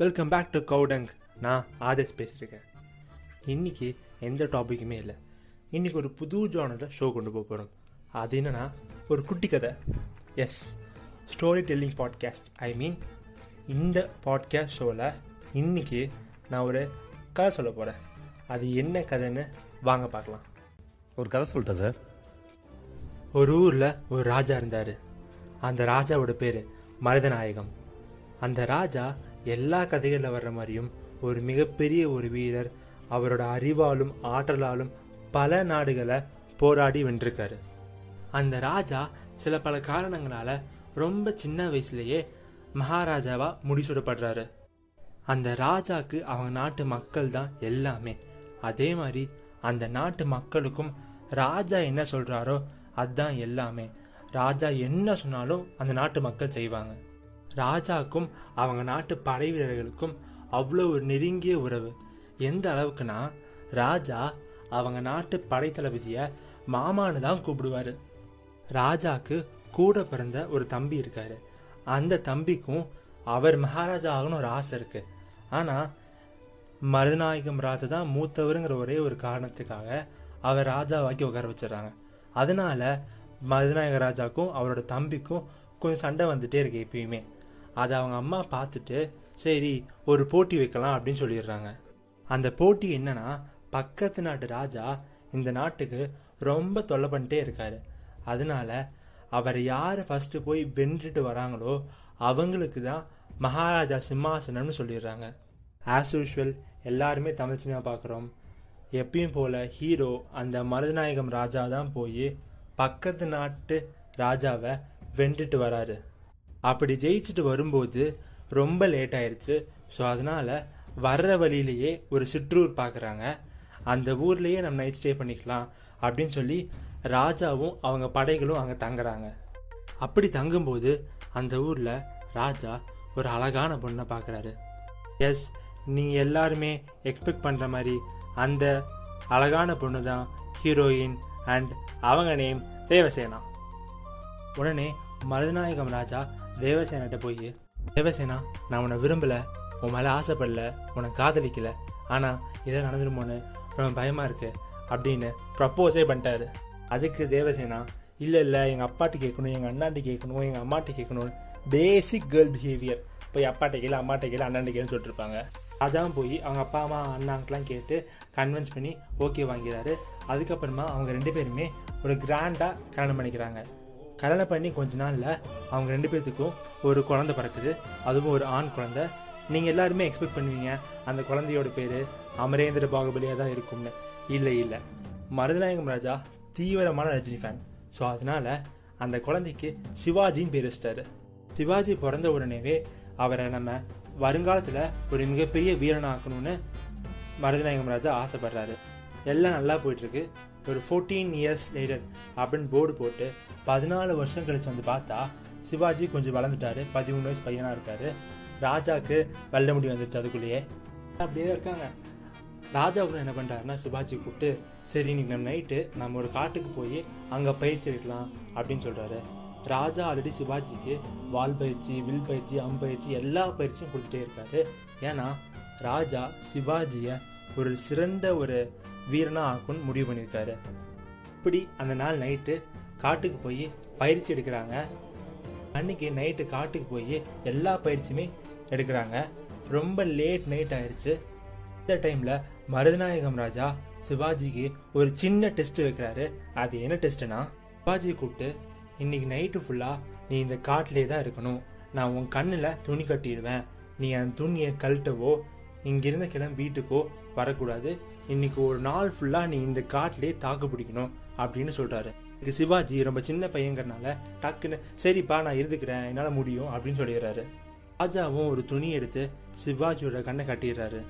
Welcome back to cow dung நான் ஆதேஷ் பேசியிருக்கேன் இன்னைக்கு எந்த டாப்பிக்குமே இல்லை. இன்னைக்கு ஒரு புது ஜானரில் ஷோ கொண்டு போக போகிறோம் அது என்னன்னா ஒரு குட்டி கதை. Yes story telling podcast I mean இந்த பாட்காஸ்ட் ஷோவில் இன்னைக்கு நான் ஒரு கதை சொல்ல போகிறேன் அது என்ன கதைன்னு வாங்க பார்க்கலாம். ஒரு கதை சொல்லிட்டா சார் ஒரு ஊரில் ஒரு ராஜா இருந்தார். அந்த ராஜாவோட பேர் மருதநாயகம். அந்த ராஜா எல்லா கதைகளில் வர்ற மாதிரியும் ஒரு மிகப்பெரிய ஒரு வீரர் அவரோட அறிவாலும் ஆற்றலாலும் பல நாடுகளை போராடி வென்றிருக்காரு. அந்த ராஜா சில பல காரணங்களால ரொம்ப சின்ன வயசுலேயே மகாராஜாவா முடிசூடப்படுறாரு. அந்த ராஜாக்கு அவங்க நாட்டு மக்கள் தான் எல்லாமே. அதே மாதிரி அந்த நாட்டு மக்களுக்கும் ராஜா என்ன சொல்றாரோ அதுதான் எல்லாமே. ராஜா என்ன சொன்னாலும் அந்த நாட்டு மக்கள் செய்வாங்க. ராஜாக்கும் அவங்க நாட்டு படை வீரர்களுக்கும் அவ்வளோ ஒரு நெருங்கிய உறவு. எந்த அளவுக்குன்னா ராஜா அவங்க நாட்டு படை தளபதியை மாமான்னு தான் கூப்பிடுவாரு. ராஜாக்கு கூட பிறந்த ஒரு தம்பி இருக்காரு. அந்த தம்பிக்கும் அவர் மகாராஜா ஆகணும் ஒரு ஆசை இருக்கு. ஆனால் மருதநாயகம் ராஜா தான் மூத்தவருங்கிற ஒரே ஒரு காரணத்துக்காக அவர் ராஜாவாக்கி உட்கார வச்சிடறாங்க. அதனால மருதநாயக ராஜாக்கும் அவரோட தம்பிக்கும் கொஞ்சம் சண்டை வந்துட்டே இருக்கு எப்பயுமே. அதை அவங்க அம்மா பார்த்துட்டு சரி ஒரு போட்டி வைக்கலாம் அப்படின்னு சொல்லிடுறாங்க. அந்த போட்டி என்னன்னா பக்கத்து நாட்டு ராஜா இந்த நாட்டுக்கு ரொம்ப தொல்லை பண்ணிட்டே இருக்காரு. அதனால அவர் யார் ஃபஸ்ட்டு போய் வென்றுட்டு வராங்களோ அவங்களுக்கு தான் மகாராஜா சிம்மாசனம்னு சொல்லிடுறாங்க. ஆஸ் யூஷுவல் எல்லாருமே தமிழ் சினிமா பார்க்குறோம். எப்பயும் போல ஹீரோ அந்த மருதநாயகம் ராஜா தான் போய் பக்கத்து நாட்டு ராஜாவை வென்றுட்டு வராரு. அப்படி ஜெயிச்சுட்டு வரும்போது ரொம்ப லேட் ஆயிடுச்சு ஸோ அதனால் வர்ற வழியிலேயே ஒரு சிற்றூர் பார்க்குறாங்க அந்த ஊர்லேயே நம்ம நைட் ஸ்டே பண்ணிக்கலாம் அப்படின்னு சொல்லி ராஜாவும் அவங்க படைகளும் அங்கே தங்குறாங்க. அப்படி தங்கும்போது அந்த ஊரில் ராஜா ஒரு அழகான பொண்ணை பார்க்குறாரு எஸ் நீங்கள் எல்லாருமே எக்ஸ்பெக்ட் பண்ணுற மாதிரி அந்த அழகான பொண்ணு தான் ஹீரோயின் அண்ட் அவங்க நேம் தேவசேனா. உடனே மருதநாயகம் ராஜா தேவசேனிட்ட போய் தேவசேனா நான் உன்னை விரும்பல. உன் மேலே ஆசைப்படல. உன்னை காதலிக்கல. ஆனால் இதை நடந்துருமோன்னு ரொம்ப பயமாக இருக்கு அப்படின்னு ப்ரப்போஸே பண்ணிட்டாரு. அதுக்கு தேவசேனா இல்லை இல்லை எங்கள் அப்பாட்டி கேட்கணும் எங்கள் அண்ணாட்ட கேட்கணும் எங்கள் அம்மாட்டி கேட்கணும் பேசிக் கேர்ள் பிஹேவியர் போய் அப்பாட்ட கேளு அம்மாட்ட கேளு அண்ணாட்ட கேளுன்னு சொல்லிட்டு இருப்பாங்க. அதான் போய் அவங்க அப்பா அம்மா அண்ணாங்கெலாம் கேட்டு கன்வின்ஸ் பண்ணி ஓகே வாங்கிறாரு. அதுக்கப்புறமா அவங்க ரெண்டு பேருமே ஒரு கிராண்டாக கல்யாணம் பண்ணிக்கிறாங்க. கல்யாணம் பண்ணி கொஞ்ச நாளில் அவங்க ரெண்டு பேர்த்துக்கும் ஒரு குழந்தை பிறக்குது. அதுவும் ஒரு ஆண் குழந்தை. நீங்கள் எல்லாருமே எக்ஸ்பெக்ட் பண்ணுவீங்க அந்த குழந்தையோட பேர் அமரேந்திர பாகுபலியாக தான் இருக்கும்னு. இல்லை இல்லை. மருதநாயகம் ராஜா தீவிரமான ரஜினி ஃபேன் ஸோ அதனால அந்த குழந்தைக்கு சிவாஜின்னு பேர் வச்சிட்டாரு. சிவாஜி பிறந்த உடனேவே அவரை நம்ம வருங்காலத்தில் ஒரு மிகப்பெரிய வீரனாக்கணும்னு மருதநாயகம் ராஜா ஆசைப்படுறாரு. எல்லாம் நல்லா போயிட்டுருக்கு ஒரு ஃபோர்டீன் இயர்ஸ் லேட்டர் அப்படின்னு போர்டு போட்டு பதினாலு வருஷம் கழிச்சு வந்து பார்த்தா சிவாஜி கொஞ்சம் வளர்ந்துட்டாரு. பதிமூணு வயசு பையனாக இருக்காரு. ராஜாவுக்கு வெள்ள முடி வந்துருச்சு அதுக்குள்ளேயே. அப்படியே இருக்காங்க. ராஜா கூட என்ன பண்ணுறாருன்னா சிவாஜி கூப்பிட்டு சரி இன்னைக்கு நம்ம நைட்டு நம்ம ஒரு காட்டுக்கு போய் அங்கே பயிற்சி எடுக்கலாம் அப்படின்னு சொல்கிறாரு ராஜா ஆல்ரெடி சிவாஜிக்கு வால் பயிற்சி வில் பயிற்சி அம்பயிற்சி எல்லா பயிற்சியும் கொடுத்துட்டே இருக்காரு. ஏன்னா ராஜா சிவாஜியை ஒரு சிறந்த ஒரு வீரனாக ஆக்கும்னு முடிவு பண்ணியிருக்காரு. இப்படி அந்த நாள் நைட்டு காட்டுக்கு போய் பயிற்சி எடுக்கிறாங்க. அன்னைக்கு நைட்டு காட்டுக்கு போய் எல்லா பயிற்சியுமே எடுக்கிறாங்க. ரொம்ப லேட் நைட் ஆயிடுச்சு இந்த டைமில் மருதநாயகம் ராஜா சிவாஜிக்கு ஒரு சின்ன டெஸ்ட் வைக்கிறாரு. அது என்ன டெஸ்ட்னா சிவாஜியை கூப்பிட்டு இன்னைக்கு நைட்டு ஃபுல்லாக நீ இந்த காட்டிலே தான் இருக்கணும். நான் உன் கண்ணில் துணி கட்டிடுவேன். நீ அந்த துணியை கழட்டவோ இங்கிருந்து கிளம்பி வீட்டுக்கோ வரக்கூடாது. இன்னைக்கு ஒரு நாள் ஃபுல்லா நீ இந்த காட்டிலே தாக்கு பிடிக்கணும் அப்படின்னு சொல்றாரு. இதுக்கு சிவாஜி ரொம்ப சின்ன பையங்கிறனால டக்குன்னு சரிப்பா நான் இருந்துக்கிறேன் என்னால் முடியும் அப்படின்னு சொல்லிடுறாரு. ராஜாவும் ஒரு துணி எடுத்து சிவாஜியோட கண்ணை கட்டிடுறாரு.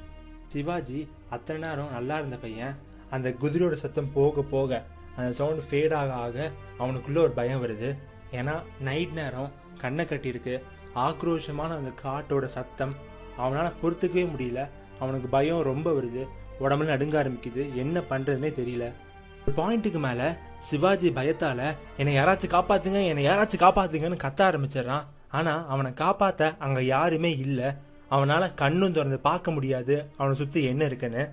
சிவாஜி அத்தனை நேரம் நல்லா இருந்த பையன். அந்த குதிரையோட சத்தம் போக போக அந்த சவுண்ட் ஃபேட் ஆக ஆக அவனுக்குள்ள ஒரு பயம் வருது. ஏன்னா நைட் நேரம் கண்ணை கட்டியிருக்கு. ஆக்ரோஷமான அந்த காட்டோட சத்தம் அவனால் பொறுத்துக்கவே முடியல. அவனுக்கு பயம் ரொம்ப வருது. உடம்புல நடுங்க ஆரம்பிக்குது. என்ன பண்ணுறதுனே தெரியல. ஒரு பாயிண்ட்டுக்கு மேலே சிவாஜி பயத்தால் என்னை யாராச்சும் காப்பாற்றுங்க என்னை யாராச்சும் காப்பாற்றுங்கன்னு கத்த ஆரம்பிச்சிடறான். ஆனால் அவனை காப்பாற்ற அங்கே யாருமே இல்லை. அவனால் கண்ணும் திறந்து பார்க்க முடியாது. அவனை சுற்றி என்ன இருக்குன்னு.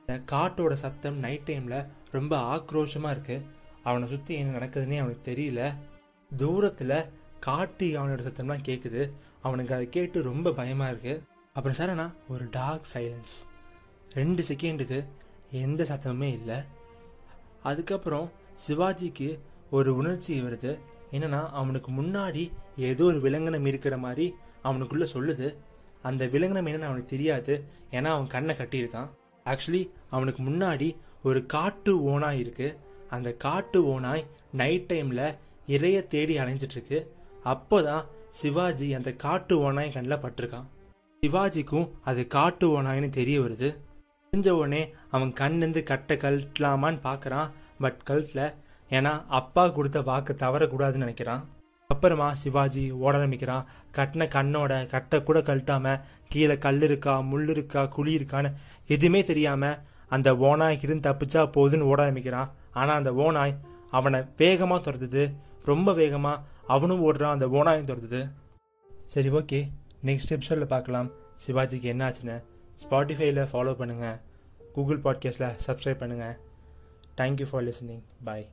இந்த காட்டோட சத்தம் நைட் டைமில் ரொம்ப ஆக்ரோஷமாக இருக்குது அவனை சுற்றி என்ன நடக்குதுன்னே அவனுக்கு தெரியல. தூரத்தில் காட்டு அவனோட சத்தம்லாம் கேட்குது அவனுக்கு அதை கேட்டு ரொம்ப பயமாக இருக்குது அப்புறம் சரணா ஒரு டார்க் சைலன்ஸ் ரெண்டு செகண்டுக்கு எந்த சத்தமுமே இல்லை. அதுக்கப்புறம் சிவாஜிக்கு ஒரு உணர்ச்சி வருது. என்னன்னா அவனுக்கு முன்னாடி ஏதோ ஒரு விலங்கினம் இருக்கிற மாதிரி அவனுக்குள்ளே சொல்லுது. அந்த விலங்கினம் என்னன்னு அவனுக்கு தெரியாது. ஏன்னா அவன் கண்ணை கட்டியிருக்கான். ஆக்சுவலி அவனுக்கு முன்னாடி ஒரு காட்டு ஓனாய் இருக்கு. அந்த காட்டு ஓனாய் நைட் டைமில் இறைய தேடி அலைஞ்சிட்ருக்கு அப்போ தான் சிவாஜி அந்த காட்டு ஓனாய் கண்ணில் பட்டிருக்கான். சிவாஜிக்கும் அது காட்டு ஓனாய்னு தெரிய வருது. தெரிஞ்ச உடனே அவன் கண்ணிருந்து கட்டை கழட்டலாமான்னு பார்க்குறான். பட் கழுத்தில் ஏன்னா அப்பா கொடுத்த வாக்கு தவறக்கூடாதுன்னு நினைக்கிறான். அப்புறமா சிவாஜி ஓட ஆரம்பிக்கிறான் கட்டின கண்ணோட கட்டை கூட கழட்டாம கீழே கல் இருக்கா முள் இருக்கா குழி இருக்கான்னு எதுவுமே தெரியாம அந்த ஓனாய்க்கிருந்து தப்பிச்சா போதுன்னு ஓட ஆரம்பிக்கிறான். ஆனா அந்த ஓனாய் அவனை வேகமா துரத்துது. ரொம்ப வேகமா அவனும் ஓடுறான் அந்த ஓனாயும் துரத்துது. சரி ஓகே. நெக்ஸ்ட் எபிசோடில் பார்க்கலாம். சிவாஜிக்கு என்ன ஆச்சுன்னு ஸ்பாட்டிஃபைல ஃபாலோ பண்ணுங்கள் கூகுள் பாட்காஸ்ட்டில் சப்ஸ்கிரைப் பண்ணுங்கள் thank you for listening bye